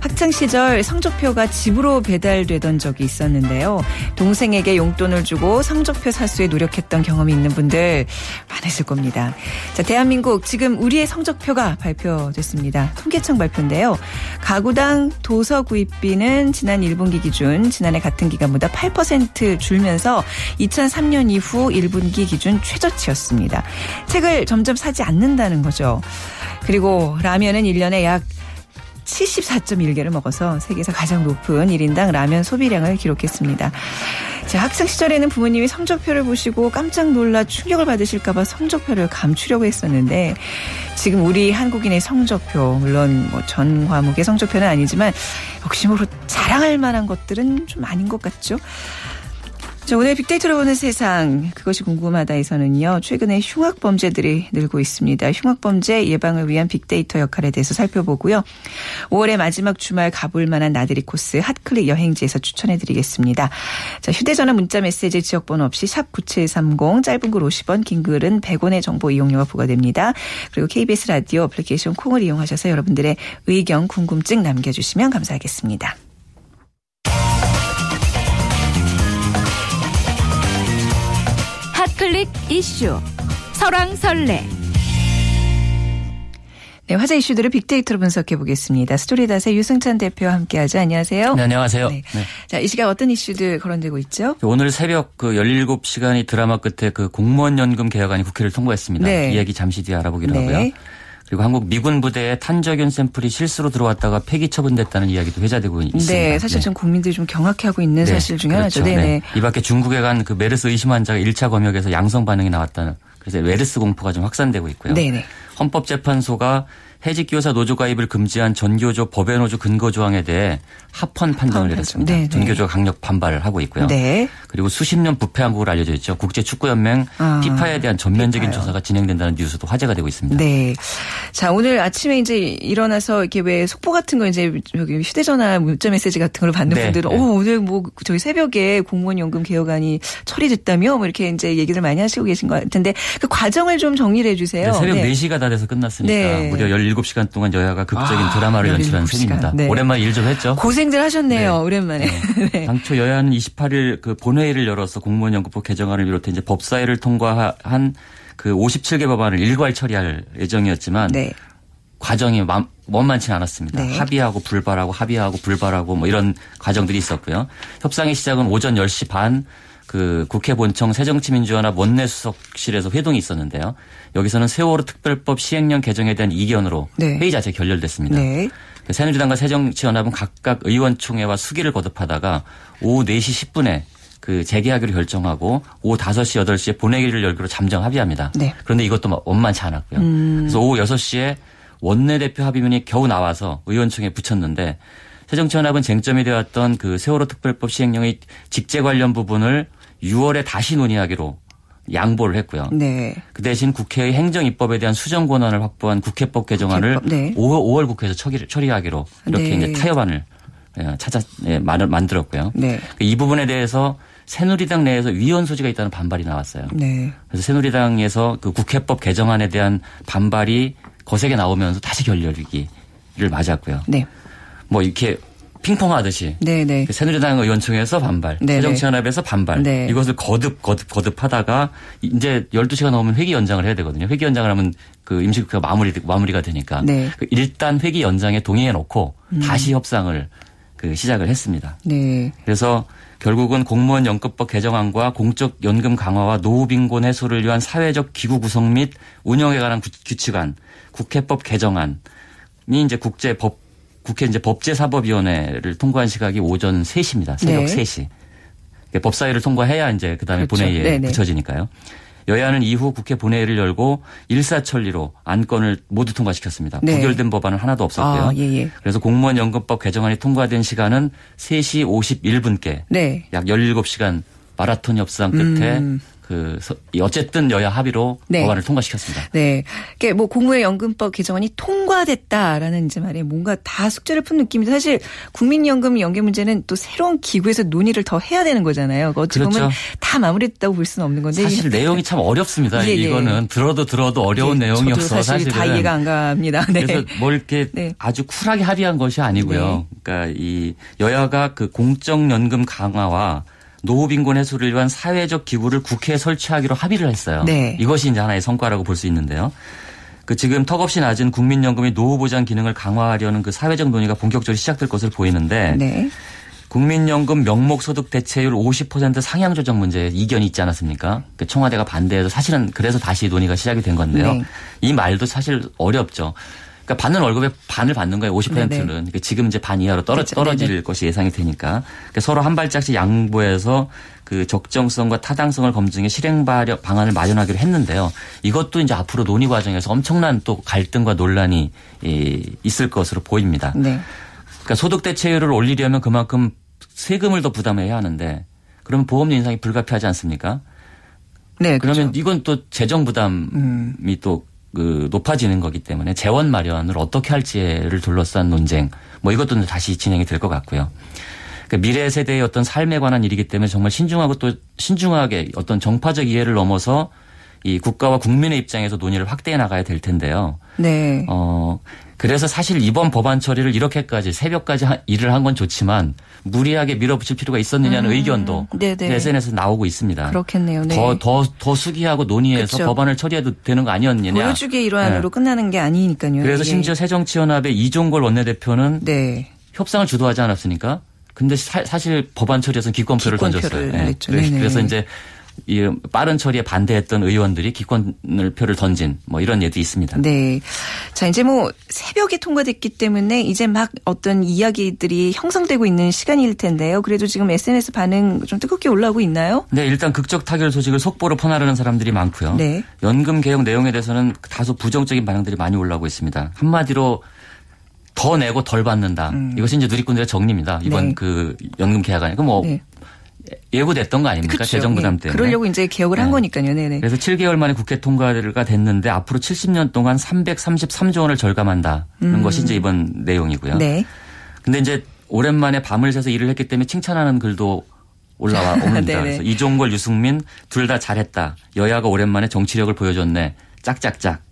학창 시절 성적표가 집으로 배달되던 적이 있었는데요. 동생에게 용돈을 주고 성적표 사수에 노력했던 경험이 있는 분들 많으실 겁니다. 자, 대한민국 지금 우리의 성적표가 발표됐습니다. 통계청 발표인데요. 가구당 도서 구입비는 지난 1분기 기준 지난해 같은 기간보다 8% 줄면서 2003년 이후 1분기 기준 최저치였습니다. 책을 점점 사지 않는다는 거죠. 그리고 라면은 1년에 약 74.1개를 먹어서 세계에서 가장 높은 1인당 라면 소비량을 기록했습니다. 자, 학창 시절에는 부모님이 성적표를 보시고 깜짝 놀라 충격을 받으실까봐 성적표를 감추려고 했었는데 지금 우리 한국인의 성적표 물론 뭐 전 과목의 성적표는 아니지만 욕심으로 자랑할 만한 것들은 좀 아닌 것 같죠. 자, 오늘 빅데이터로 보는 세상 그것이 궁금하다에서는요. 최근에 흉악 범죄들이 늘고 있습니다. 흉악 범죄 예방을 위한 빅데이터 역할에 대해서 살펴보고요. 5월의 마지막 주말 가볼 만한 나들이 코스 핫클릭 여행지에서 추천해 드리겠습니다. 자, 휴대 전화 문자 메시지 지역 번호 없이 샵 9730 짧은 글 50원 긴 글은 100원의 정보 이용료가 부과됩니다. 그리고 KBS 라디오 애플리케이션 콩을 이용하셔서 여러분들의 의견 궁금증 남겨 주시면 감사하겠습니다. 클릭 이슈 설왕설래 네, 화제 이슈들을 빅데이터로 분석해 보겠습니다. 스토리닷의 유승찬 대표와 함께하죠. 안녕하세요. 네, 안녕하세요. 네. 네. 자, 이 시간 어떤 이슈들 거론되고 있죠? 오늘 새벽 그 17시간이 드라마 끝에 그 공무원 연금 개혁안이 국회를 통과했습니다. 네. 이 얘기 잠시 뒤에 알아보기로 네. 하고요. 그리고 한국 미군 부대에 탄저균 샘플이 실수로 들어왔다가 폐기 처분됐다는 이야기도 회자되고 있습니다. 네, 사실 좀 국민들이 좀 경악해하고 있는 네, 사실 중에 하나죠. 그렇죠. 네네. 이 밖에 중국에 간 그 메르스 의심 환자가 1차 검역에서 양성 반응이 나왔다는 그래서 메르스 공포가 좀 확산되고 있고요. 네네. 헌법재판소가 해직교사 노조 가입을 금지한 전교조 법외 노조 근거 조항에 대해 합헌 판정을 내렸습니다. 네, 네. 전교조 가 강력 반발을 하고 있고요. 네. 그리고 수십 년 부패 왕국으로 알려져 있죠. 국제 축구 연맹 아, 피파에 대한 전면적인 피파요. 조사가 진행된다는 뉴스도 화제가 되고 있습니다. 네. 자, 오늘 아침에 이제 일어나서 이렇게 왜 속보 같은 거 이제 여기 휴대 전화 문자 메시지 같은 걸 받는 네, 분들은 네. 오, 오늘 뭐 저희 새벽에 공무원 연금 개혁안이 처리됐다며 뭐 이렇게 이제 얘기를 많이 하시고 계신 것 같은데 그 과정을 좀 정리를 해 주세요. 네, 새벽 네. 4시가 다 돼서 끝났으니까 네. 무려 17 시간 동안 여야가 극적인 아, 드라마를 17 연출한. 셈입니다. 네. 오랜만에 일 좀 했죠. 고생들 하셨네요. 네. 오랜만에. 네. 당초 여야는 28일 그 본회의를 열어서 공무원 연금법 개정안을 비롯해 이제 법사위를 통과한 그 57개 법안을 일괄 처리할 예정이었지만 네. 과정이 마- 원만치 않았습니다. 네. 합의하고 불발하고 합의하고 불발하고 뭐 이런 과정들이 있었고요. 협상의 시작은 오전 10시 반 그 국회 본청 새정치민주연합 원내수석실에서 회동이 있었는데요. 여기서는 세월호 특별법 시행령 개정에 대한 이견으로 네. 회의 자체 결렬됐습니다. 네. 그 새누리당과 새정치연합은 각각 의원총회와 수기를 거듭하다가 오후 4시 10분에 그 재개하기로 결정하고 오후 5시 8시에 본회의를 열기로 잠정 합의합니다. 네. 그런데 이것도 막 원만치 않았고요. 그래서 오후 6시에 원내대표 합의문이 겨우 나와서 의원총회에 붙였는데 새정치연합은 쟁점이 되었던 그 세월호 특별법 시행령의 직제 관련 부분을 6월에 다시 논의하기로 양보를 했고요. 네. 그 대신 국회의 행정 입법에 대한 수정 권한을 확보한 국회법 개정안을 국회법, 네. 5월, 5월 국회에서 처리, 처리하기로 이렇게 네. 이제 타협안을 예, 찾아 예, 만- 만들었고요. 네. 이 부분에 대해서 새누리당 내에서 위헌 소지가 있다는 반발이 나왔어요. 네. 그래서 새누리당에서 그 국회법 개정안에 대한 반발이 거세게 나오면서 다시 결렬기를 맞았고요. 네. 뭐 이렇게 핑퐁 하듯이 네. 네. 그 새누리당 의원총회에서 반발, 네네. 새정치연합에서 반발. 네. 이것을 거듭 거듭 거듭 하다가 이제 12시가 넘으면 회기 연장을 해야 되거든요. 회기 연장을 하면 그 임시국회가 마무리 마무리가 되니까 네. 그 일단 회기 연장에 동의해 놓고 다시 협상을 그 시작을 했습니다. 네. 그래서 결국은 공무원 연금법 개정안과 공적 연금 강화와 노후 빈곤 해소를 위한 사회적 기구 구성 및 운영에 관한 구- 규칙안, 국회법 개정안이 이제 국제 법 국회 이제 법제사법위원회를 통과한 시각이 오전 3시입니다. 새벽 네. 3시. 법사위를 통과해야 이제 그다음에 그렇죠. 본회의에 네네. 붙여지니까요. 여야는 이후 국회 본회의를 열고 일사천리로 안건을 모두 통과시켰습니다. 네. 부결된 법안은 하나도 없었고요. 아, 예, 예. 그래서 공무원 연금법 개정안이 통과된 시간은 3시 51분께 네. 약 17시간 마라톤 협상 끝에 음. 그 어쨌든 여야 합의로 네. 법안을 통과시켰습니다. 네. 이게 뭐 공무의 연금법 개정안이 통과됐다라는 이제 말에 뭔가 다 숙제를 푼 느낌인데 사실 국민연금 연계 문제는 또 새로운 기구에서 논의를 더 해야 되는 거잖아요. 어찌 보면 그렇죠. 다 마무리됐다고 볼 수는 없는 건데 사실 내용이 참 어렵습니다. 예, 예. 이거는 들어도 들어도 어려운 예, 내용이어서 사실 다 이해가 안 갑니다. 네. 그래서 뭘 이렇게 네. 아주 쿨하게 합의한 것이 아니고요. 그러니까 이 여야가 그 공적연금 강화와 노후빈곤 해소를 위한 사회적 기구를 국회에 설치하기로 합의를 했어요. 네. 이것이 이제 하나의 성과라고 볼 수 있는데요. 그 지금 턱없이 낮은 국민연금의 노후 보장 기능을 강화하려는 그 사회적 논의가 본격적으로 시작될 것으로 보이는데 네. 국민연금 명목 소득 대체율 50% 상향 조정 문제에 이견이 있지 않았습니까? 그 청와대가 반대해서 사실은 그래서 다시 논의가 시작이 된 건데요. 네. 이 말도 사실 어렵죠. 그러니까 받는 월급의 반을 받는 거예요. 50%는. 네네. 그러니까 지금 이제 반 이하로 떨어, 그렇죠. 떨어질 네네. 것이 예상이 되니까 그러니까 서로 한 발짝씩 양보해서 그 적정성과 타당성을 검증해 실행 방안을 마련하기로 했는데요. 이것도 이제 앞으로 논의 과정에서 엄청난 또 갈등과 논란이 이, 있을 것으로 보입니다. 네. 그러니까 소득 대체율을 올리려면 그만큼 세금을 더 부담해야 하는데 그러면 보험료 인상이 불가피하지 않습니까? 네. 그러면 그렇죠. 이건 또 재정 부담이 음. 또 그 높아지는 거기 때문에 재원 마련을 어떻게 할지를 둘러싼 논쟁 뭐 이것도 다시 진행이 될 것 같고요. 그러니까 미래 세대의 어떤 삶에 관한 일이기 때문에 정말 신중하고 또 신중하게 어떤 정파적 이해를 넘어서 이 국가와 국민의 입장에서 논의를 확대해 나가야 될 텐데요. 네. 어, 그래서 사실 이번 법안 처리를 이렇게까지 새벽까지 하- 일을 한 건 좋지만 무리하게 밀어붙일 필요가 있었느냐는 의견도 음. 네네. SNS에서 나오고 있습니다. 그렇겠네요. 네. 더, 더, 더 수기하고 논의해서 그렇죠. 법안을 처리해도 되는 거 아니었느냐. 보여주기 일환으로 끝나는 게 아니니까요. 네. 그래서 이게. 심지어 새정치연합의 이종걸 원내대표는 네. 협상을 주도하지 않았습니까? 근데 사, 실 법안 처리에서는 기권표를 기권표를 던졌어요. 예. 네네. 그래서 이제 이 빠른 처리에 반대했던 의원들이 기권을 표를 던진 뭐 이런 예도 있습니다. 네. 자, 이제 뭐 새벽에 통과됐기 때문에 이제 막 어떤 이야기들이 형성되고 있는 시간일 텐데요. 그래도 지금 SNS 반응 좀 뜨겁게 올라오고 있나요? 네, 일단 극적 타결 소식을 속보로 퍼나르는 사람들이 많고요. 네. 연금 개혁 내용에 대해서는 다소 부정적인 반응들이 많이 올라오고 있습니다. 한마디로 더 내고 덜 받는다. 이것이 이제 누리꾼들의 정리입니다. 이번 음. 네. 그 연금 개혁안이 그뭐 네. 예고됐던 거 아닙니까? 그렇죠. 재정 부담 예. 때문에. 그러려고 이제 개혁을 한 네. 거니까요. 네네. 그래서 7개월 만에 국회 통과가 됐는데 앞으로 70년 동안 333조 원을 절감한다는 것이 이제 이번 내용이고요. 음. 네. 근데 이제 오랜만에 밤을 새서 일을 했기 때문에 칭찬하는 글도 올라와 옵니다. 네네. 그래서 이종걸, 유승민 둘 다 잘했다. 여야가 오랜만에 정치력을 보여줬네. 짝짝짝.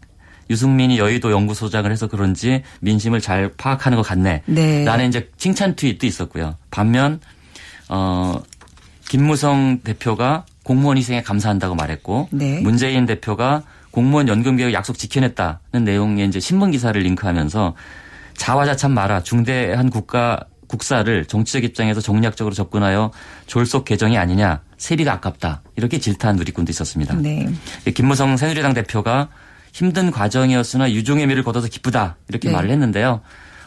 유승민이 여의도 연구소장을 해서 그런지 민심을 잘 파악하는 것 같네. 네. 라는 이제 칭찬 트윗도 있었고요. 반면 어 김무성 대표가 공무원 희생에 감사한다고 말했고 네. 문재인 대표가 공무원 연금 개혁 약속 지켜냈다는 내용의 이제 신문 기사를 링크하면서 자화자찬 마라 중대한 국가 국사를 정치적 입장에서 정략적으로 접근하여 졸속 개정이 아니냐 세비가 아깝다 이렇게 질타한 누리꾼도 있었습니다. 네. 김무성 새누리당 대표가 힘든 과정이었으나 유종의 미를 거둬서 기쁘다 이렇게 네. 말을 했는데요.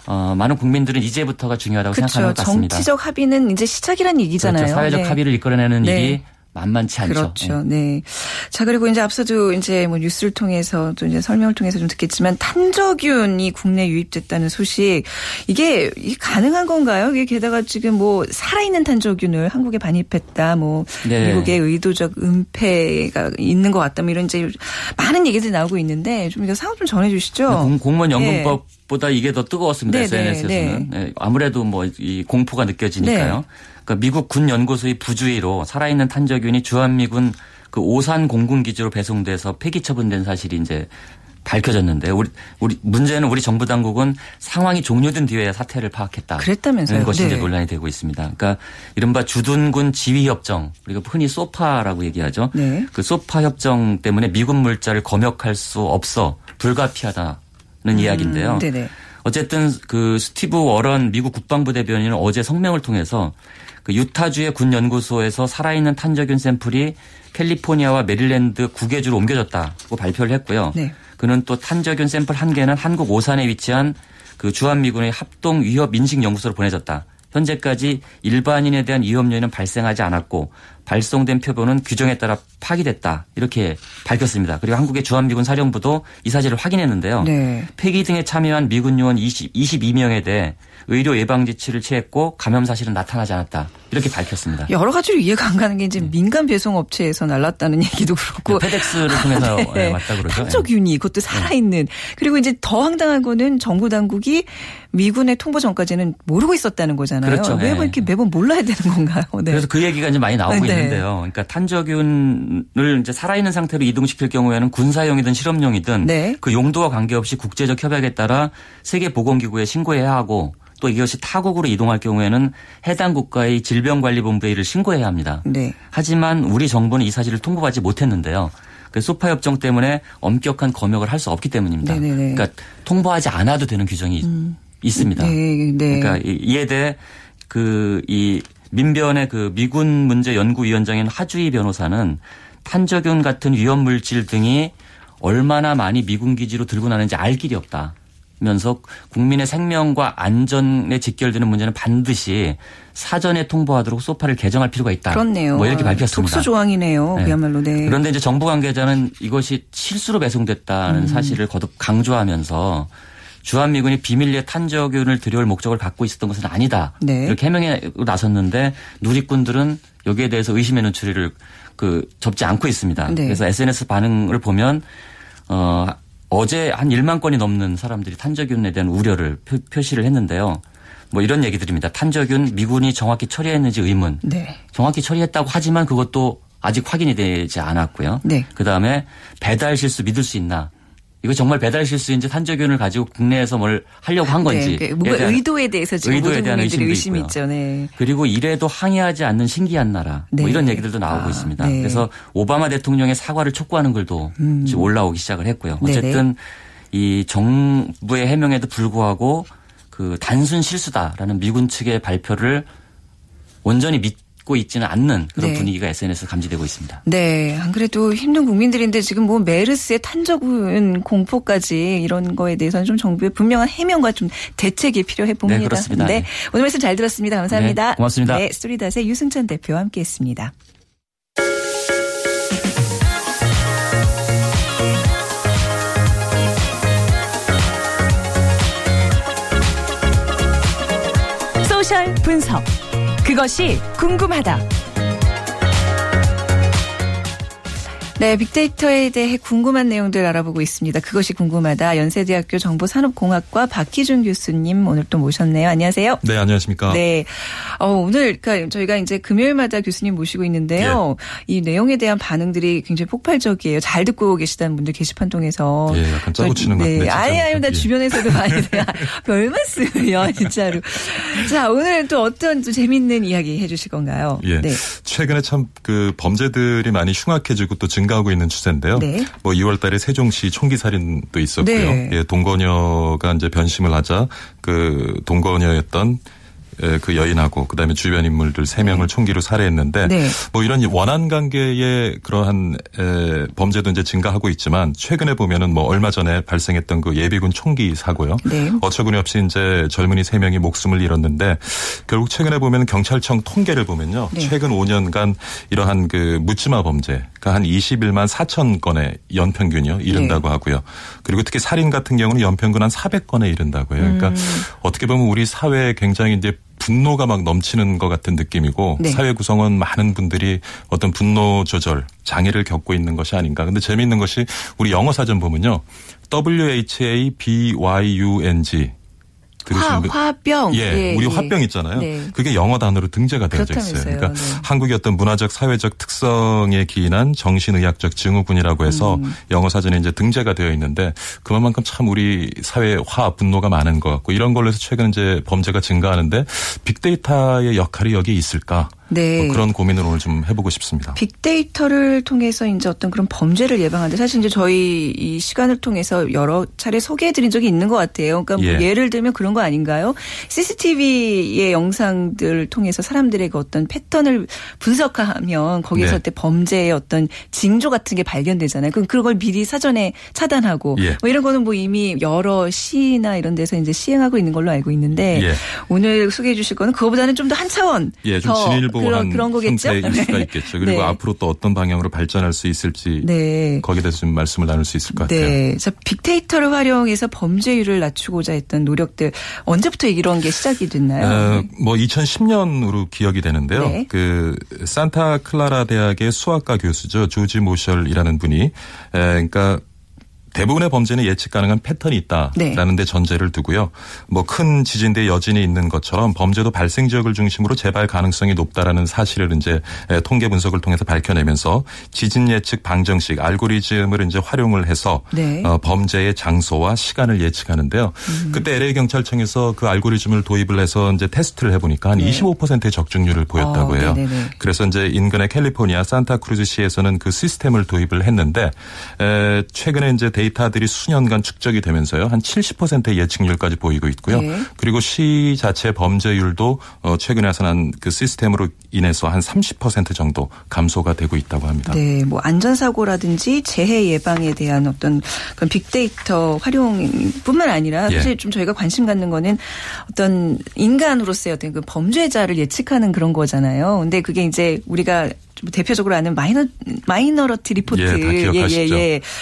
어, 많은 국민들은 이제부터가 중요하다고 생각하는 그렇죠. 것 같습니다. 정치적 합의는 이제 시작이란 얘기잖아요. 그렇죠. 사회적 네. 합의를 이끌어내는 네. 일이 만만치 않죠. 그렇죠. 네. 자, 그리고 이제 앞서도 이제 뭐 뉴스를 통해서 또 이제 설명을 통해서 좀 듣겠지만 탄저균이 국내 유입됐다는 소식 이게 이게 가능한 건가요? 이게 게다가 지금 뭐 살아있는 탄저균을 한국에 반입했다. 뭐 네. 미국의 의도적 은폐가 있는 것 같다. 뭐 이런 이제 많은 얘기들이 나오고 있는데 좀 이거 상황 좀 전해 주시죠. 공, 공무원 연금법보다 이게 더 뜨거웠습니다. 네, 네, SNS에서는. 네, 아무래도 뭐 이 공포가 느껴지니까요. 네. 그러니까 미국 군 연구소의 부주의로 살아있는 탄저균이 주한미군 그 오산 공군 기지로 배송돼서 폐기 처분된 사실이 이제 밝혀졌는데 우리 우리 문제는 우리 정부 당국은 상황이 종료된 뒤에 사태를 파악했다. 그랬다면서요. 는 것이 이제 네. 논란이 되고 있습니다. 그러니까 이른바 주둔군 지휘 협정 우리가 흔히 소파라고 얘기하죠. 네. 그 소파 협정 때문에 미군 물자를 검역할 수 없어 불가피하다는 이야기인데요. 음, 네네. 어쨌든 그 스티브 워런 미국 국방부 대변인은 어제 성명을 통해서 그 유타주의 군 연구소에서 살아있는 탄저균 샘플이 캘리포니아와 메릴랜드 국외주로 옮겨졌다고 발표를 했고요. 네. 그는 또 탄저균 샘플 한 개는 한국 오산에 위치한 그 주한미군의 합동 위협 인식 연구소로 보내졌다. 현재까지 일반인에 대한 위험 요인은 발생하지 않았고 발송된 표본은 규정에 따라 파기됐다 이렇게 밝혔습니다. 그리고 한국의 주한미군 사령부도 이 사실을 확인했는데요. 네. 폐기 등에 참여한 미군 요원 20, 22명에 대해 의료 예방 지치를 취했고 감염 사실은 나타나지 않았다 이렇게 밝혔습니다. 여러 가지로 이해가 안 가는 게 이제 민간 배송 업체에서 날랐다는 얘기도 그렇고 네, 페덱스를 통해서 네. 네, 왔다 그러죠. 탄저균이 그것도 살아있는 그리고 이제 더 황당한 거는 정부 당국이 미군의 통보 전까지는 모르고 있었다는 거잖아요. 그렇죠. 왜 네. 이렇게 매번 몰라야 되는 건가요? 네. 그래서 그 얘기가 이제 많이 나오고 네. 있는데요. 그러니까 탄저균을 이제 살아있는 상태로 이동시킬 경우에는 군사용이든 실험용이든 네. 그 용도와 관계없이 국제적 협약에 따라 세계보건기구에 신고해야 하고 또 이것이 타국으로 이동할 경우에는 해당 국가의 질병관리본부에 이를 신고해야 합니다. 네. 하지만 우리 정부는 이 사실을 통보받지 못했는데요. 그 소파 협정 때문에 엄격한 검역을 할 수 없기 때문입니다. 네네네. 그러니까 통보하지 않아도 되는 규정이 있습니다. 네, 네. 그러니까 이- 이에 대해 그 이 민변의 그 미군 문제 연구위원장인 하주희 변호사는 탄저균 같은 위험 물질 등이 얼마나 많이 미군 기지로 들고 나는지 알 길이 없다. 면서 국민의 생명과 안전에 직결되는 문제는 반드시 사전에 통보하도록 소파를 개정할 필요가 있다. 그렇네요. 뭐 이렇게 밝혔습니다. 특수 조항이네요. 네. 그야말로 네. 그런데 이제 정부 관계자는 이것이 실수로 음. 배송됐다는 사실을 거듭 강조하면서 주한미군이 비밀리에 탄저균을 들여올 목적을 갖고 있었던 것은 아니다. 네. 이렇게 해명에 나섰는데 누리꾼들은 여기에 대해서 의심의 눈초리를 그 접지 않고 있습니다. 네. 그래서 SNS 반응을 보면 어 어제 한 1만 건이 넘는 사람들이 탄저균에 대한 우려를 표, 시를 했는데요. 뭐 이런 얘기들입니다. 탄저균 미군이 정확히 처리했는지 의문. 네. 정확히 처리했다고 하지만 그것도 아직 확인이 되지 않았고요. 네. 그다음에 배달 실수 믿을 수 있나? 이거 정말 배달 실수인지 탄저균을 가지고 국내에서 뭘 하려고 한 건지. 네. 뭔가 대한 의도에 대해서 지금 의도에 대한 의심도 의심이 있고요. 있죠. 네. 그리고 이래도 항의하지 않는 신기한 나라. 네. 뭐 이런 얘기들도 나오고 아, 있습니다. 네. 그래서 오바마 대통령의 사과를 촉구하는 글도 지금 올라오기 시작을 했고요. 음. 네네. 어쨌든 이 정부의 해명에도 불구하고 그 단순 실수다라는 미군 측의 발표를 온전히 믿 고 있지는 않는 그런 네. 분위기가 SNS에 감지되고 있습니다. 네, 안 그래도 힘든 국민들인데 지금 뭐 메르스의 탄저군 공포까지 이런 거에 대해서는 좀 정부의 분명한 해명과 좀 대책이 필요해 봅니다. 네, 그렇습니다. 네, 오늘 말씀 잘 들었습니다. 감사합니다. 네, 고맙습니다. 네, 스토리닷의 유승찬 대표와 함께 했습니다. 소셜 분석. 그것이 궁금하다. 네, 빅데이터에 대해 궁금한 내용들 알아보고 있습니다. 그것이 궁금하다. 연세대학교 정보산업공학과 박희준 교수님 오늘 또 모셨네요. 안녕하세요. 네, 안녕하십니까. 네. 어, 오늘, 그러니까 저희가 이제 금요일마다 교수님 모시고 있는데요. 예. 이 내용에 대한 반응들이 굉장히 폭발적이에요. 잘 듣고 계시다는 분들 게시판 통해서. 예, 약간 짜고 치는 것 네. 같은데. 아니, 아니, 나 예. 주변에서도 많이. 별 말씀이요, 진짜로. 자, 오늘 또 어떤 또 재밌는 이야기 해주실 건가요? 예. 네. 최근에 참 그 범죄들이 많이 흉악해지고 또 증가 하고 있는 추세인데요. 네. 뭐 2월 달에 세종시 총기 살인도 있었고요. 네. 예, 동거녀가 이제 변심을 하자 그 동거녀였던 예, 그 여인하고 그다음에 주변 인물들 세 명을 총기로 살해했는데 네. 뭐 이런 원한 관계의 그러한 에, 범죄도 이제 증가하고 있지만 최근에 보면은 뭐 얼마 전에 발생했던 그 예비군 총기 사고요. 네. 어처구니 없이 이제 젊은이 세 명이 목숨을 잃었는데 결국 최근에 보면 경찰청 통계를 보면요. 네. 최근 5년간 이러한 그 묻지마 범죄가 한 21만 4천 건의 연평균이요. 이른다고 네. 하고요. 그리고 특히 살인 같은 경우는 연평균 한 400건에 이른다고 해요. 그러니까 음. 어떻게 보면 우리 사회에 굉장히 이제 분노가 막 넘치는 것 같은 느낌이고 네. 사회 구성원 많은 분들이 어떤 분노 조절 장애를 겪고 있는 것이 아닌가. 근데 재미있는 것이 우리 영어 사전 보면요. W H A B Y U N G 화, 화병. 예, 우리 화병 있잖아요. 네. 그게 영어 단어로 등재가 되어져 있어요. 그러니까 네. 한국의 어떤 문화적 사회적 특성에 기인한 정신의학적 증후군이라고 해서 음. 영어 사전에 이제 등재가 되어 있는데 그만큼 참 우리 사회에 화 분노가 많은 것 같고 이런 걸로 해서 최근 이제 범죄가 증가하는데 빅데이터의 역할이 여기에 있을까? 네. 뭐 그런 고민을 오늘 좀 해보고 싶습니다. 빅데이터를 통해서 이제 어떤 그런 범죄를 예방하는데 사실 이제 저희 이 시간을 통해서 여러 차례 소개해드린 적이 있는 것 같아요. 그러니까 뭐 예. 예를 들면 그런 거 아닌가요? CCTV의 영상들 통해서 사람들의 그 어떤 패턴을 분석하면 거기에서 네. 어때 범죄의 어떤 징조 같은 게 발견되잖아요. 그럼 그걸 미리 사전에 차단하고 예. 뭐 이런 거는 뭐 이미 여러 시나 이런 데서 이제 시행하고 있는 걸로 알고 있는데 예. 오늘 소개해 주실 거는 그거보다는 좀 더 한 차원 예, 좀더 진일보 그런, 그런 거겠죠. 상태일 수가 네. 있겠죠. 그리고 네. 앞으로 또 어떤 방향으로 발전할 수 있을지 네. 거기에 대해서 좀 말씀을 나눌 수 있을 것 같아요. 네. 자, 빅데이터를 활용해서 범죄율을 낮추고자 했던 노력들 언제부터 이런 게 시작이 됐나요? 어, 뭐 2010년으로 기억이 되는데요. 네. 그 산타 클라라 대학의 수학과 교수죠. 조지 모셜이라는 분이 에, 그러니까 대부분의 범죄는 예측 가능한 패턴이 있다라는 데 전제를 두고요. 뭐 큰 지진대 여진이 있는 것처럼 범죄도 발생 지역을 중심으로 재발 가능성이 높다라는 사실을 이제 에, 통계 분석을 통해서 밝혀내면서 지진 예측 방정식 알고리즘을 이제 활용을 해서 네. 어, 범죄의 장소와 시간을 예측하는데요. 그때 LA 경찰청에서 그 알고리즘을 도입을 해서 이제 테스트를 해보니까 한 25%의 적중률을 보였다고 어, 해요. 네네네. 그래서 이제 인근의 캘리포니아 산타크루즈 시에서는 그 시스템을 도입을 했는데 에, 최근에 이제 데이터들이 수년간 축적이 되면서요 한 70%의 예측률까지 보이고 있고요. 네. 그리고 시 자체 범죄율도 어, 최근에 나타난 그 시스템으로 인해서 한 30% 정도 감소가 되고 있다고 합니다. 네, 뭐 안전사고라든지 재해 예방에 대한 어떤 그런 빅데이터 활용뿐만 아니라 예. 사실 좀 저희가 관심 갖는 거는 어떤 인간으로서의 어떤 그 범죄자를 예측하는 그런 거잖아요. 근데 그게 이제 우리가 좀 대표적으로 아는 마이너 마이너러티 리포트 예, 다 기억하시죠.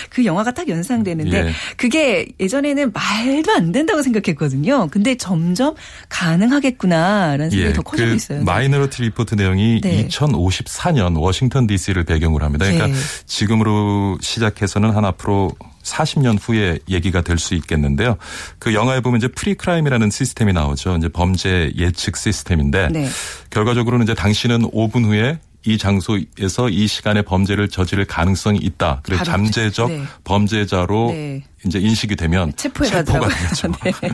그 영화가 딱 연상되는데 예. 그게 예전에는 말도 안 된다고 생각했거든요. 근데 점점 가능하겠구나라는 생각이 더 커지고 그 있어요. 마이너리티 리포트 내용이 네. 2054년 워싱턴 DC를 배경으로 합니다. 그러니까 네. 지금으로 시작해서는 한 앞으로 40년 후에 얘기가 될 수 있겠는데요. 그 영화에 보면 이제 Precrime이라는 시스템이 나오죠. 이제 범죄 예측 시스템인데 네. 결과적으로는 이제 당신은 5분 후에 이 장소에서 이 시간에 범죄를 저지를 가능성이 있다. 그래서 잠재적 네. 범죄자로 네. 이제 인식이 되면 체포해가더라고요. 체포가 되죠.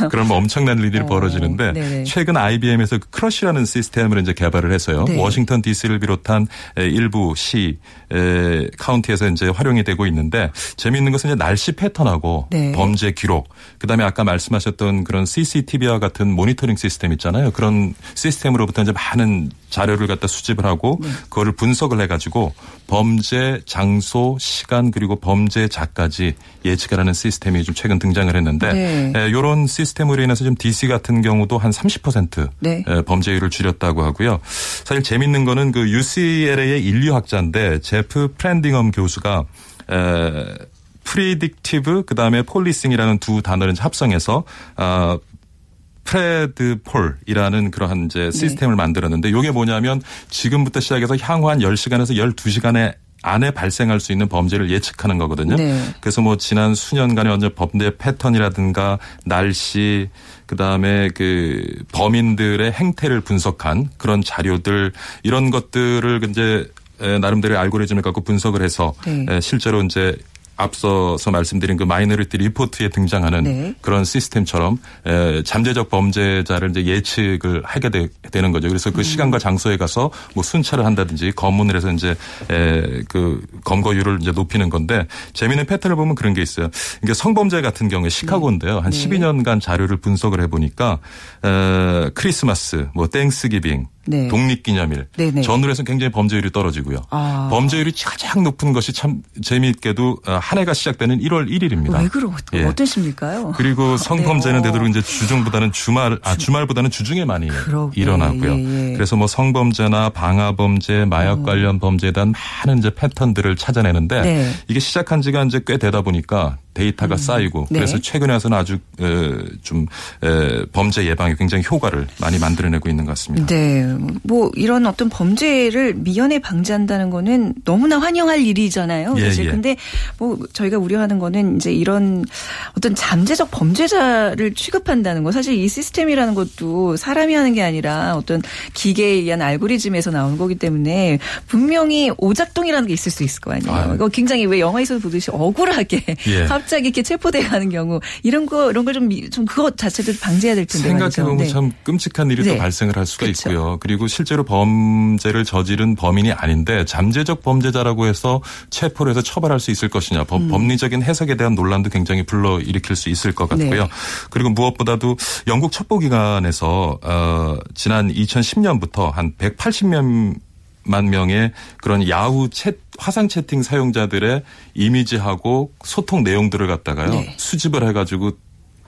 네. 그러면 엄청난 일이 어, 벌어지는데 네네. 최근 IBM에서 그 CRUSH라는 시스템을 이제 개발을 해서요. 네. 워싱턴 DC를 비롯한 에, 일부 시 에, 카운티에서 이제 활용이 되고 있는데 재미있는 것은 이제 날씨 패턴하고 네. 범죄 기록, 그다음에 아까 말씀하셨던 그런 CCTV와 같은 모니터링 시스템 있잖아요. 그런 시스템으로부터 이제 많은 자료를 갖다 수집을 하고 네. 그거를 분석을 해가지고 범죄 장소, 시간 그리고 범죄자까지 예측하라는 시스템이 좀 최근 등장을 했는데 네. 이런 시스템으로 인해서 지금 DC 같은 경우도 한 30% 네. 에, 범죄율을 줄였다고 하고요. 사실 재밌는 거는 그 UCLA의 인류학자인데 제프 프랜딩엄 교수가 에, predictive 그다음에 policing이라는 두 단어를 합성해서 아 PredPol이라는 그러한 이제 시스템을 만들었는데 이게 뭐냐면 지금부터 시작해서 향후 한 10시간에서 12시간에 안에 발생할 수 있는 범죄를 예측하는 거거든요. 네. 그래서 뭐 지난 수년간의 어떤 범죄 패턴이라든가 날씨 그다음에 그 범인들의 행태를 분석한 그런 자료들 이런 것들을 이제 에, 나름대로의 알고리즘을 갖고 분석을 해서 네. 에, 실제로 이제 앞서서 말씀드린 그 마이너리티 리포트에 등장하는 네. 그런 시스템처럼 에, 잠재적 범죄자를 이제 예측을 하게 되, 는 거죠. 그래서 음. 그 시간과 장소에 가서 뭐 순찰을 한다든지 검문을 해서 이제 에, 그 검거율을 이제 높이는 건데 재미있는 패턴을 보면 그런 게 있어요. 이게 성범죄 같은 경우에 시카고인데요. 한 네. 12년간 자료를 분석을 해보니까 에, 크리스마스, 뭐 Thanksgiving, 네. 독립기념일 네네. 전후로 해서 굉장히 범죄율이 떨어지고요. 아. 범죄율이 가장 높은 것이 참 재미있게도 어, 한 해가 시작되는 1월 1일입니다. 왜 그러 예. 어떤 심리일까요? 그리고 성범죄는 네. 되도록 이제 주중보다는 주말 아 주말보다는 주중에 많이 그러게. 일어나고요. 예, 예. 그래서 뭐 성범죄나 방화범죄, 마약 관련 범죄에 대한 많은 이제 패턴들을 찾아내는데 네. 음. 이게 시작한 지가 이제 꽤 되다 보니까 데이터가 쌓이고 네. 그래서 최근에 와서는 아주 에, 좀 에, 범죄 예방에 굉장히 효과를 많이 만들어내고 있는 것 같습니다. 네. 뭐 이런 어떤 범죄를 미연에 방지한다는 거는 너무나 환영할 일이잖아요. 예, 사실. 예. 근데 뭐 저희가 우려하는 거는 이제 이런 어떤 잠재적 범죄자를 취급한다는 거. 사실 이 시스템이라는 것도 사람이 하는 게 아니라 어떤 기계에 의한 알고리즘에서 나오는 거기 때문에 분명히 오작동이라는 게 있을 수 있을 거 아니에요. 아유. 이거 굉장히 왜 영화에서 보듯이 억울하게 예. 갑자기 이렇게 체포돼 가는 경우 이런 거 이런 걸좀좀 그것 자체도 방지해야 될 텐데 말이죠. 생각해 보면 네. 참 끔찍한 일이 네. 또 발생을 할 수가 그쵸. 있고요. 그리고 실제로 범죄를 저지른 범인이 아닌데 잠재적 범죄자라고 해서 체포를 해서 처벌할 수 있을 것이냐. 범, 음. 법리적인 해석에 대한 논란도 굉장히 불러 일으킬 수 있을 것 같고요. 네. 그리고 무엇보다도 영국 첩보기관에서 어, 지난 2010년부터 한 180명 만 명의 그런 야후 채, 화상 채팅 사용자들의 이미지하고 소통 내용들을 갖다가요 네. 수집을 해가지고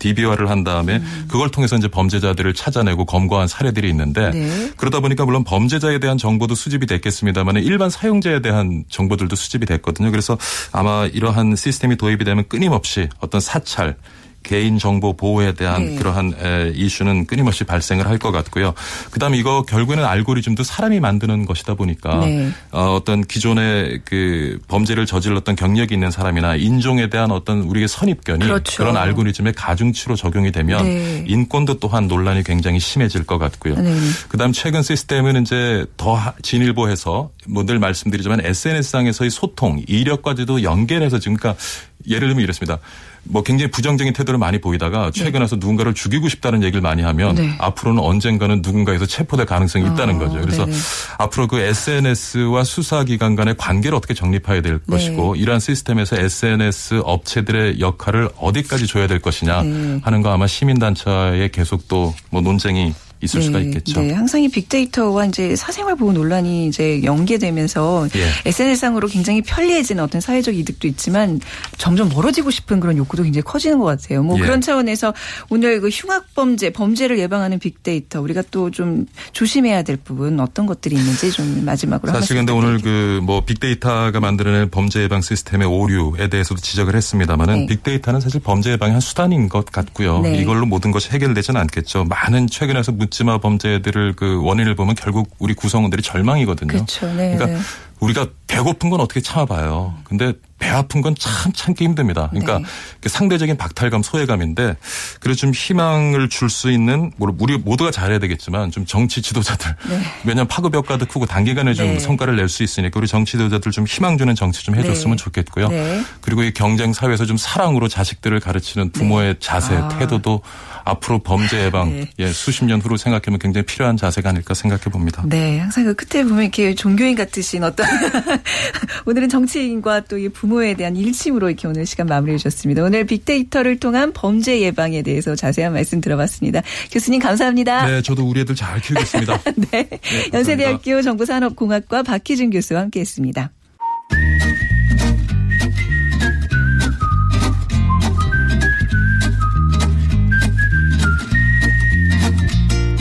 DB화를 한 다음에 음. 그걸 통해서 이제 범죄자들을 찾아내고 검거한 사례들이 있는데 네. 그러다 보니까 물론 범죄자에 대한 정보도 수집이 됐겠습니다만 일반 사용자에 대한 정보들도 수집이 됐거든요. 그래서 아마 이러한 시스템이 도입이 되면 끊임없이 어떤 사찰 개인 정보 보호에 대한 네. 그러한 에, 이슈는 끊임없이 발생을 할 것 같고요. 그다음에 이거 결국에는 알고리즘도 사람이 만드는 것이다 보니까 네. 어, 어떤 기존의 그 범죄를 저질렀던 경력이 있는 사람이나 인종에 대한 어떤 우리의 선입견이 그렇죠. 런 알고리즘의 가중치로 적용이 되면 네. 인권도 또한 논란이 굉장히 심해질 것 같고요. 네. 그다음 최근 시스템은 이제 더 하- 진일보해서 뭐 늘 말씀드리지만 SNS상에서의 소통, 이력까지도 연결해서 지금 그러니까 예를 들면 이렇습니다. 뭐 굉장히 부정적인 태도를 많이 보이다가 최근 와서 누군가를 죽이고 싶다는 얘기를 많이 하면 네. 앞으로는 언젠가는 누군가에서 체포될 가능성이 있다는 아, 거죠. 그래서 네네. 앞으로 그 SNS와 수사기관 간의 관계를 어떻게 정립해야 될 네. 것이고 이러한 시스템에서 SNS 업체들의 역할을 어디까지 줘야 될 것이냐 네. 하는 거 아마 시민단체의 계속 또 뭐 논쟁이 있을 수가 있겠죠. 네, 항상 이 빅데이터와 이제 사생활 보호 논란이 이제 연계되면서 예. SNS상으로 굉장히 편리해지는 어떤 사회적 이득도 있지만 점점 멀어지고 싶은 그런 욕구도 굉장히 커지는 것 같아요. 뭐 예. 그런 차원에서 오늘 그 흉악 범죄, 범죄를 예방하는 빅데이터 우리가 또 좀 조심해야 될 부분 어떤 것들이 있는지 좀 마지막으로 사실 한 근데 오늘. 그 뭐 빅데이터가 만들어낸 범죄 예방 시스템의 오류에 대해서도 지적을 했습니다마는 네. 빅데이터는 사실 범죄 예방의 한 수단인 것 같고요. 네. 이걸로 모든 것이 해결되지는 않겠죠. 많은 최근에서 묻지마 범죄들을 그 원인을 보면 결국 우리 구성원들이 절망이거든요. 그렇죠. 네, 그러니까 네. 우리가 배고픈 건 어떻게 참아봐요. 근데 배 아픈 건 참 참기 힘듭니다. 그러니까 네. 그 상대적인 박탈감, 소외감인데 그래서 좀 희망을 줄 수 있는 뭐 우리 모두가 잘해야 되겠지만 좀 정치 지도자들 네. 왜냐하면 파급력가도 크고 단기간에 좀 네. 성과를 낼 수 있으니까 우리 정치 지도자들 좀 희망 주는 정치 좀 해줬으면 네. 좋겠고요. 네. 그리고 이 경쟁 사회에서 좀 사랑으로 자식들을 가르치는 부모의 자세, 아. 태도도 앞으로 범죄 예방 네. 예, 수십 년 후로 생각하면 굉장히 필요한 자세가 아닐까 생각해 봅니다. 네, 항상 그 끝에 보면 이렇게 종교인 같으신 어떤 오늘은 정치인과 또 이 부모 에 대한 일침으로 이렇게 오늘 시간 마무리해 주셨습니다. 오늘 빅데이터를 통한 범죄 예방에 대해서 자세한 말씀 들어봤습니다. 교수님 감사합니다. 네, 저도 우리 애들 잘 키우겠습니다. 네. 연세대학교 정보산업공학과 박희준 교수와 함께했습니다.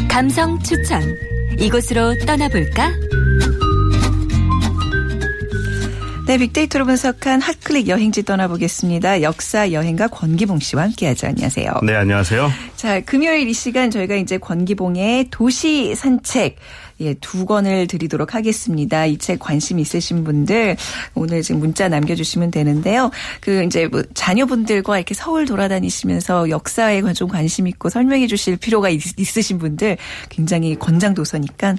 감성 추천. 이곳으로 떠나볼까? 네, 빅데이터로 분석한 핫클릭 여행지 떠나보겠습니다. 역사 여행가 권기봉 씨와 함께하죠. 안녕하세요. 네, 안녕하세요. 자, 금요일 이 시간 저희가 이제 권기봉의 도시 산책 예, 두 권을 드리도록 하겠습니다. 이 책 관심 있으신 분들 오늘 지금 문자 남겨주시면 되는데요. 그 이제 뭐 자녀분들과 이렇게 서울 돌아다니시면서 역사에 좀 관심 있고 설명해 주실 필요가 있, 있으신 분들 굉장히 권장 도서니까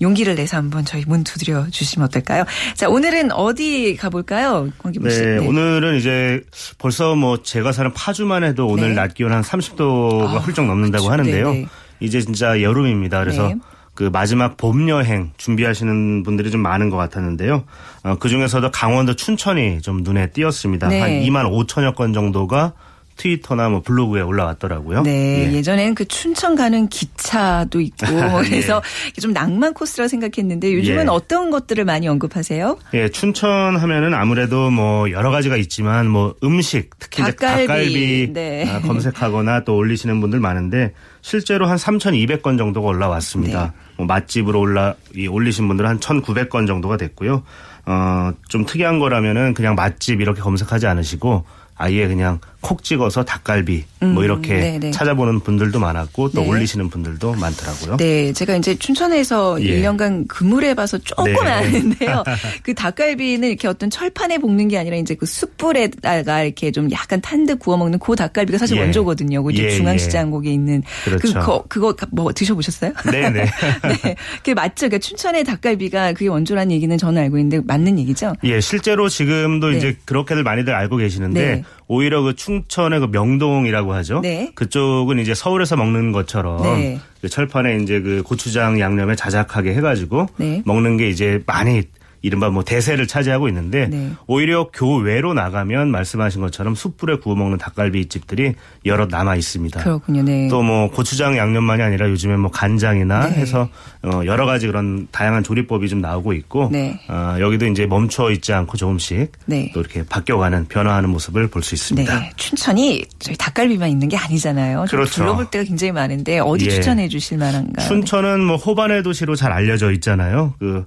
용기를 내서 한번 저희 문 두드려 주시면 어떨까요? 자, 오늘은 어디 가볼까요? 씨. 네, 오늘은 이제 벌써 뭐 제가 사는 파주만 해도 오늘 네. 낮 기온 한 30도가 아, 훌쩍 넘는다고 그쵸. 하는데요. 네, 네. 이제 진짜 여름입니다. 그래서 네. 그 마지막 봄 여행 준비하시는 분들이 좀 많은 것 같았는데요. 어, 그 중에서도 강원도 춘천이 좀 눈에 띄었습니다. 네. 한 2만 5천여 건 정도가 트위터나 뭐 블로그에 올라왔더라고요. 네, 예. 예. 전에는그 춘천 가는 기차도 있고 뭐 그래서 좀 낭만 코스라고 생각했는데 요즘은 예. 어떤 것들을 많이 언급하세요? 예, 춘천 하면은 아무래도 뭐 여러 가지가 있지만 뭐 음식 특히 이제 닭갈비. 닭갈비 네. 아, 검색하거나 또 올리시는 분들 많은데 실제로 한 3,200건 정도가 올라왔습니다. 네. 뭐 맛집으로 올라 이 올리신 분들은 한 1,900건 정도가 됐고요. 어, 좀 특이한 거라면은 그냥 맛집 이렇게 검색하지 않으시고 아예 그냥 콕 찍어서 닭갈비 음, 뭐 이렇게 네네. 찾아보는 분들도 많았고 또 네. 올리시는 분들도 많더라고요. 네, 제가 이제 춘천에서 예. 1년간 근무를 해봐서 조금 네. 아는데요. 그 닭갈비는 이렇게 어떤 철판에 볶는 게 아니라 이제 그 숯불에다가 이렇게 좀 약간 탄 듯 구워 먹는 그 닭갈비가 사실 예. 원조거든요. 그 예, 중앙시장 거기에 있는 그렇죠. 그거 그거 뭐 드셔보셨어요? 네네. 네, 그게 맞죠. 그러니까 춘천의 닭갈비가 그게 원조라는 얘기는 저는 알고 있는데 맞는 얘기죠? 예, 실제로 지금도 네. 이제 그렇게들 많이들 알고 계시는데 네. 오히려 그 충천의 그 명동이라고 하죠. 네. 그쪽은 이제 서울에서 먹는 것처럼 네. 그 철판에 이제 그 고추장 양념에 자작하게 해가지고 네. 먹는 게 이제 많이 이른바 뭐 대세를 차지하고 있는데 네. 오히려 교외로 나가면 말씀하신 것처럼 숯불에 구워 먹는 닭갈비 집들이 여러 남아 있습니다. 그렇군요. 네. 또 뭐 고추장 양념만이 아니라 요즘에 뭐 간장이나 네. 해서 어 여러 가지 그런 다양한 조리법이 좀 나오고 있고 네. 어 여기도 이제 멈춰 있지 않고 조금씩 네. 또 이렇게 바뀌어가는 변화하는 모습을 볼 수 있습니다. 네, 춘천이 저희 닭갈비만 있는 게 아니잖아요. 좀 그렇죠. 둘러볼 데가 굉장히 많은데 어디 예. 추천해 주실 만한가요? 춘천은 뭐 호반의 도시로 잘 알려져 있잖아요. 그 어,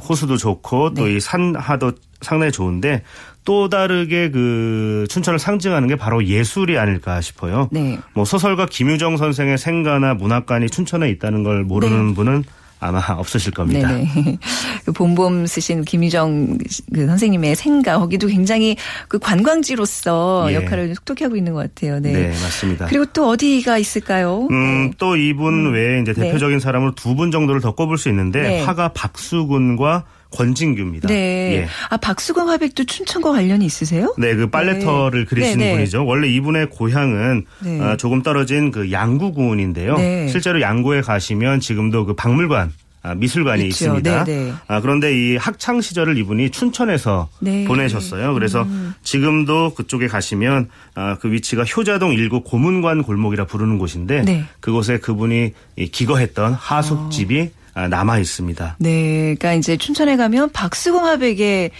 호수도 좋고 또 네. 이 산하도 상당히 좋은데 또 다르게 그 춘천을 상징하는 게 바로 예술이 아닐까 싶어요. 네. 뭐 소설가 김유정 선생의 생가나 문학관이 춘천에 있다는 걸 모르는 분은 아마 없으실 겁니다. 네네. 그 봄봄 쓰신 김희정 그 선생님의 생가 거기도 굉장히 그 관광지로서 예. 역할을 톡톡히 하고 있는 것 같아요. 네. 네, 맞습니다. 그리고 또 어디가 있을까요? 음, 또 이분 외에 이제 네. 대표적인 사람으로 두 분 정도를 더 꼽을 수 있는데 네. 화가 박수근과 권진규입니다. 네. 예. 아 박수건 화백도 춘천과 관련이 있으세요? 네, 그 빨래터를 네. 그리시는 네, 네. 분이죠. 원래 이분의 고향은 네. 어, 조금 떨어진 그 양구군인데요. 네. 실제로 양구에 가시면 지금도 그 박물관 아, 미술관이 있죠. 있습니다. 네, 네. 아, 그런데 이 학창 시절을 이분이 춘천에서 네. 음. 보내셨어요. 그래서 지금도 그쪽에 가시면 아, 그 위치가 효자동 일구 고문관 골목이라 부르는 곳인데 네. 그곳에 그분이 이 기거했던 하숙집이 아, 남아 있습니다. 네, 그러니까 이제 춘천에 가면 박수건 화백의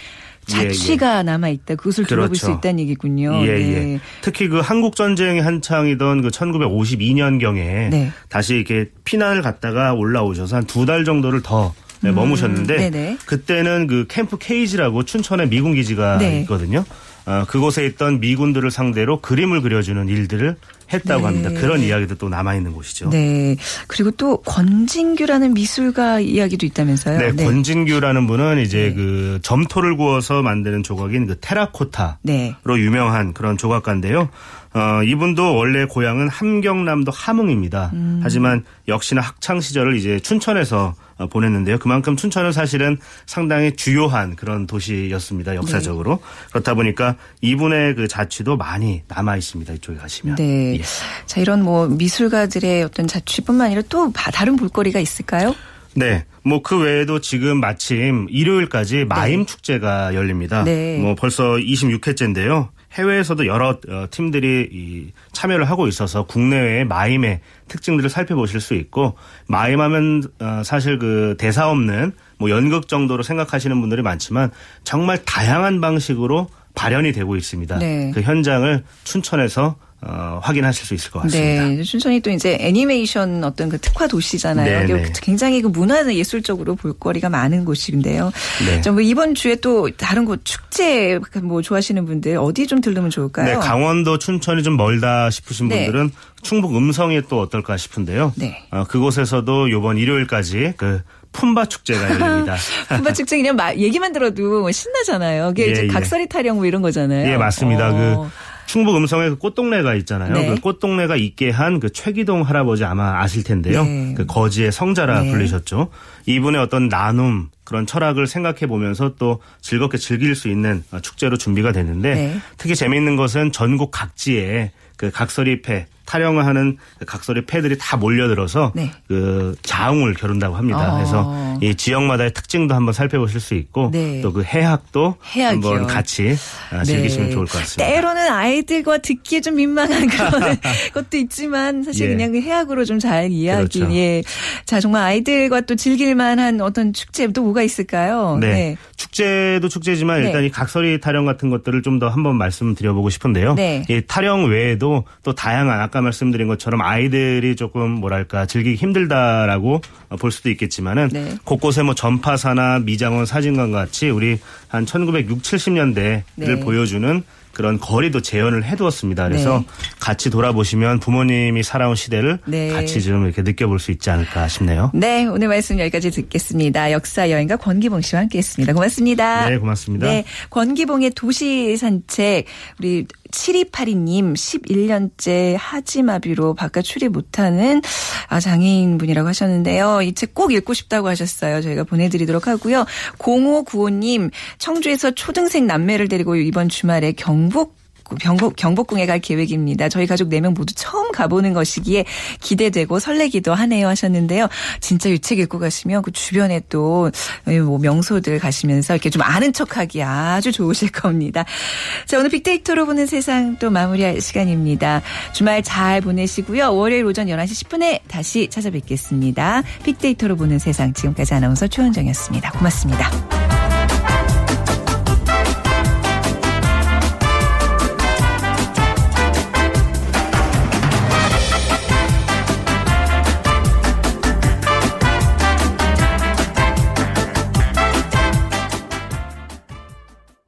자취가 남아 있다. 그것을 둘러볼 그렇죠. 수 있다는 얘기군요. 예, 네. 예. 특히 그 한국 전쟁이 한창이던 그 1952년 경에 네. 다시 이렇게 피난을 갔다가 올라오셔서 한 두 달 정도를 더 네, 머무셨는데 음, 네네. 그때는 그 캠프 케이지라고 춘천에 미군 기지가 네. 있거든요. 어, 그곳에 있던 미군들을 상대로 그림을 그려주는 일들을 했다고 네. 합니다. 그런 이야기도 또 남아 있는 곳이죠. 네. 그리고 또 권진규라는 미술가 이야기도 있다면서요. 네, 권진규라는 분은 이제 네. 그 점토를 구워서 만드는 조각인 그 테라코타로 네. 유명한 그런 조각가인데요. 어, 이분도 원래 고향은 함경남도 함흥입니다. 음. 하지만 역시나 학창 시절을 이제 춘천에서 어, 보냈는데요. 그만큼 춘천은 사실은 상당히 주요한 그런 도시였습니다. 역사적으로. 네. 그렇다 보니까 이분의 그 자취도 많이 남아 있습니다. 이쪽에 가시면. 네. 예. 자, 이런 뭐 미술가들의 어떤 자취뿐만 아니라 또 바- 다른 볼거리가 있을까요? 네. 뭐 그 외에도 지금 마침 일요일까지 마임 축제가 열립니다. 네. 뭐 벌써 26회째인데요. 해외에서도 여러 어, 팀들이 이 참여를 하고 있어서 국내외의 마임의 특징들을 살펴보실 수 있고 마임하면 어, 사실 그 대사 없는 뭐 연극 정도로 생각하시는 분들이 많지만 정말 다양한 방식으로 발현이 되고 있습니다. 네. 그 현장을 춘천에서 어, 확인하실 수 있을 것 같습니다. 네. 춘천이 또 이제 애니메이션 어떤 그 특화 도시잖아요. 네, 이게 네. 굉장히 그 문화 예술적으로 볼거리가 많은 곳인데요. 네. 좀 이번 주에 또 다른 곳 축제 뭐 좋아하시는 분들 어디 좀 들르면 좋을까요? 네, 강원도 춘천이 좀 멀다 싶으신 네. 분들은 충북 음성이 또 어떨까 싶은데요. 네. 어, 그곳에서도 이번 일요일까지 그 품바 축제가 열립니다. 품바 축제 그냥 마- 얘기만 들어도 뭐 신나잖아요. 그게 예, 이제 예. 각설이 타령 뭐 이런 거잖아요. 예, 맞습니다. 어. 그 충북 음성에 그 꽃동네가 있잖아요. 네. 그 꽃동네가 있게 한 그 최기동 할아버지 아마 아실 텐데요. 네. 그 거지의 성자라 네. 불리셨죠. 이분의 어떤 나눔 그런 철학을 생각해 보면서 또 즐겁게 즐길 수 있는 어, 축제로 준비가 됐는데 네. 특히 재미있는 것은 전국 각지에 그 각설이 패 타령을 하는 그 각설이 패들이 다 몰려들어서 네. 그 자웅을 겨룬다고 합니다. 어. 그래서 이 지역마다의 특징도 한번 살펴보실 수 있고 네. 또그 해학도 해학이요. 한번 같이 아, 즐기시면 네. 좋을 것 같습니다. 때로는 아이들과 듣기에 좀 민망한 그런 것도 있지만 사실 예. 그냥 그 해학으로 좀 잘 이야기. 그렇죠. 예. 자 정말 아이들과 또 즐길만한 어떤 축제 또 뭐가 있을까요? 네. 축제도 축제지만 네. 일단 이 각설이 타령 같은 것들을 좀 더 한번 말씀드려보고 싶은데요. 네. 이 타령 외에도 또 다양한 아까 말씀드린 것처럼 아이들이 조금 뭐랄까 즐기기 힘들다라고 볼 수도 있겠지만은 네. 곳곳에 뭐 전파사나 미장원 사진관 같이 우리 한 1960, 70년대를 네. 보여주는 그런 거리도 재현을 해두었습니다. 그래서 네. 같이 돌아보시면 부모님이 살아온 시대를 네. 같이 좀 이렇게 느껴볼 수 있지 않을까 싶네요. 네, 오늘 말씀 여기까지 듣겠습니다. 역사 여행가 권기봉 씨와 함께했습니다. 고맙습니다. 네, 고맙습니다. 네, 권기봉의 도시 산책 우리 7282님 11년째 하지마비로 바깥 출입 못하는 아, 장애인분이라고 하셨는데요. 이 책 꼭 읽고 싶다고 하셨어요. 저희가 보내드리도록 하고요. 0595님 청주에서 초등생 남매를 데리고 이번 주말에 경북 경복, 경복궁에 갈 계획입니다. 저희 가족 4명 모두 처음 가보는 것이기에 기대되고 설레기도 하네요 하셨는데요. 진짜 유책 읽고 가시면 그 주변에 또 뭐 명소들 가시면서 이렇게 좀 아는 척하기 아주 좋으실 겁니다. 자, 오늘 빅데이터로 보는 세상 또 마무리할 시간입니다. 주말 잘 보내시고요. 월요일 오전 11시 10분에 다시 찾아뵙겠습니다. 빅데이터로 보는 세상 지금까지 아나운서 최원정이었습니다. 고맙습니다.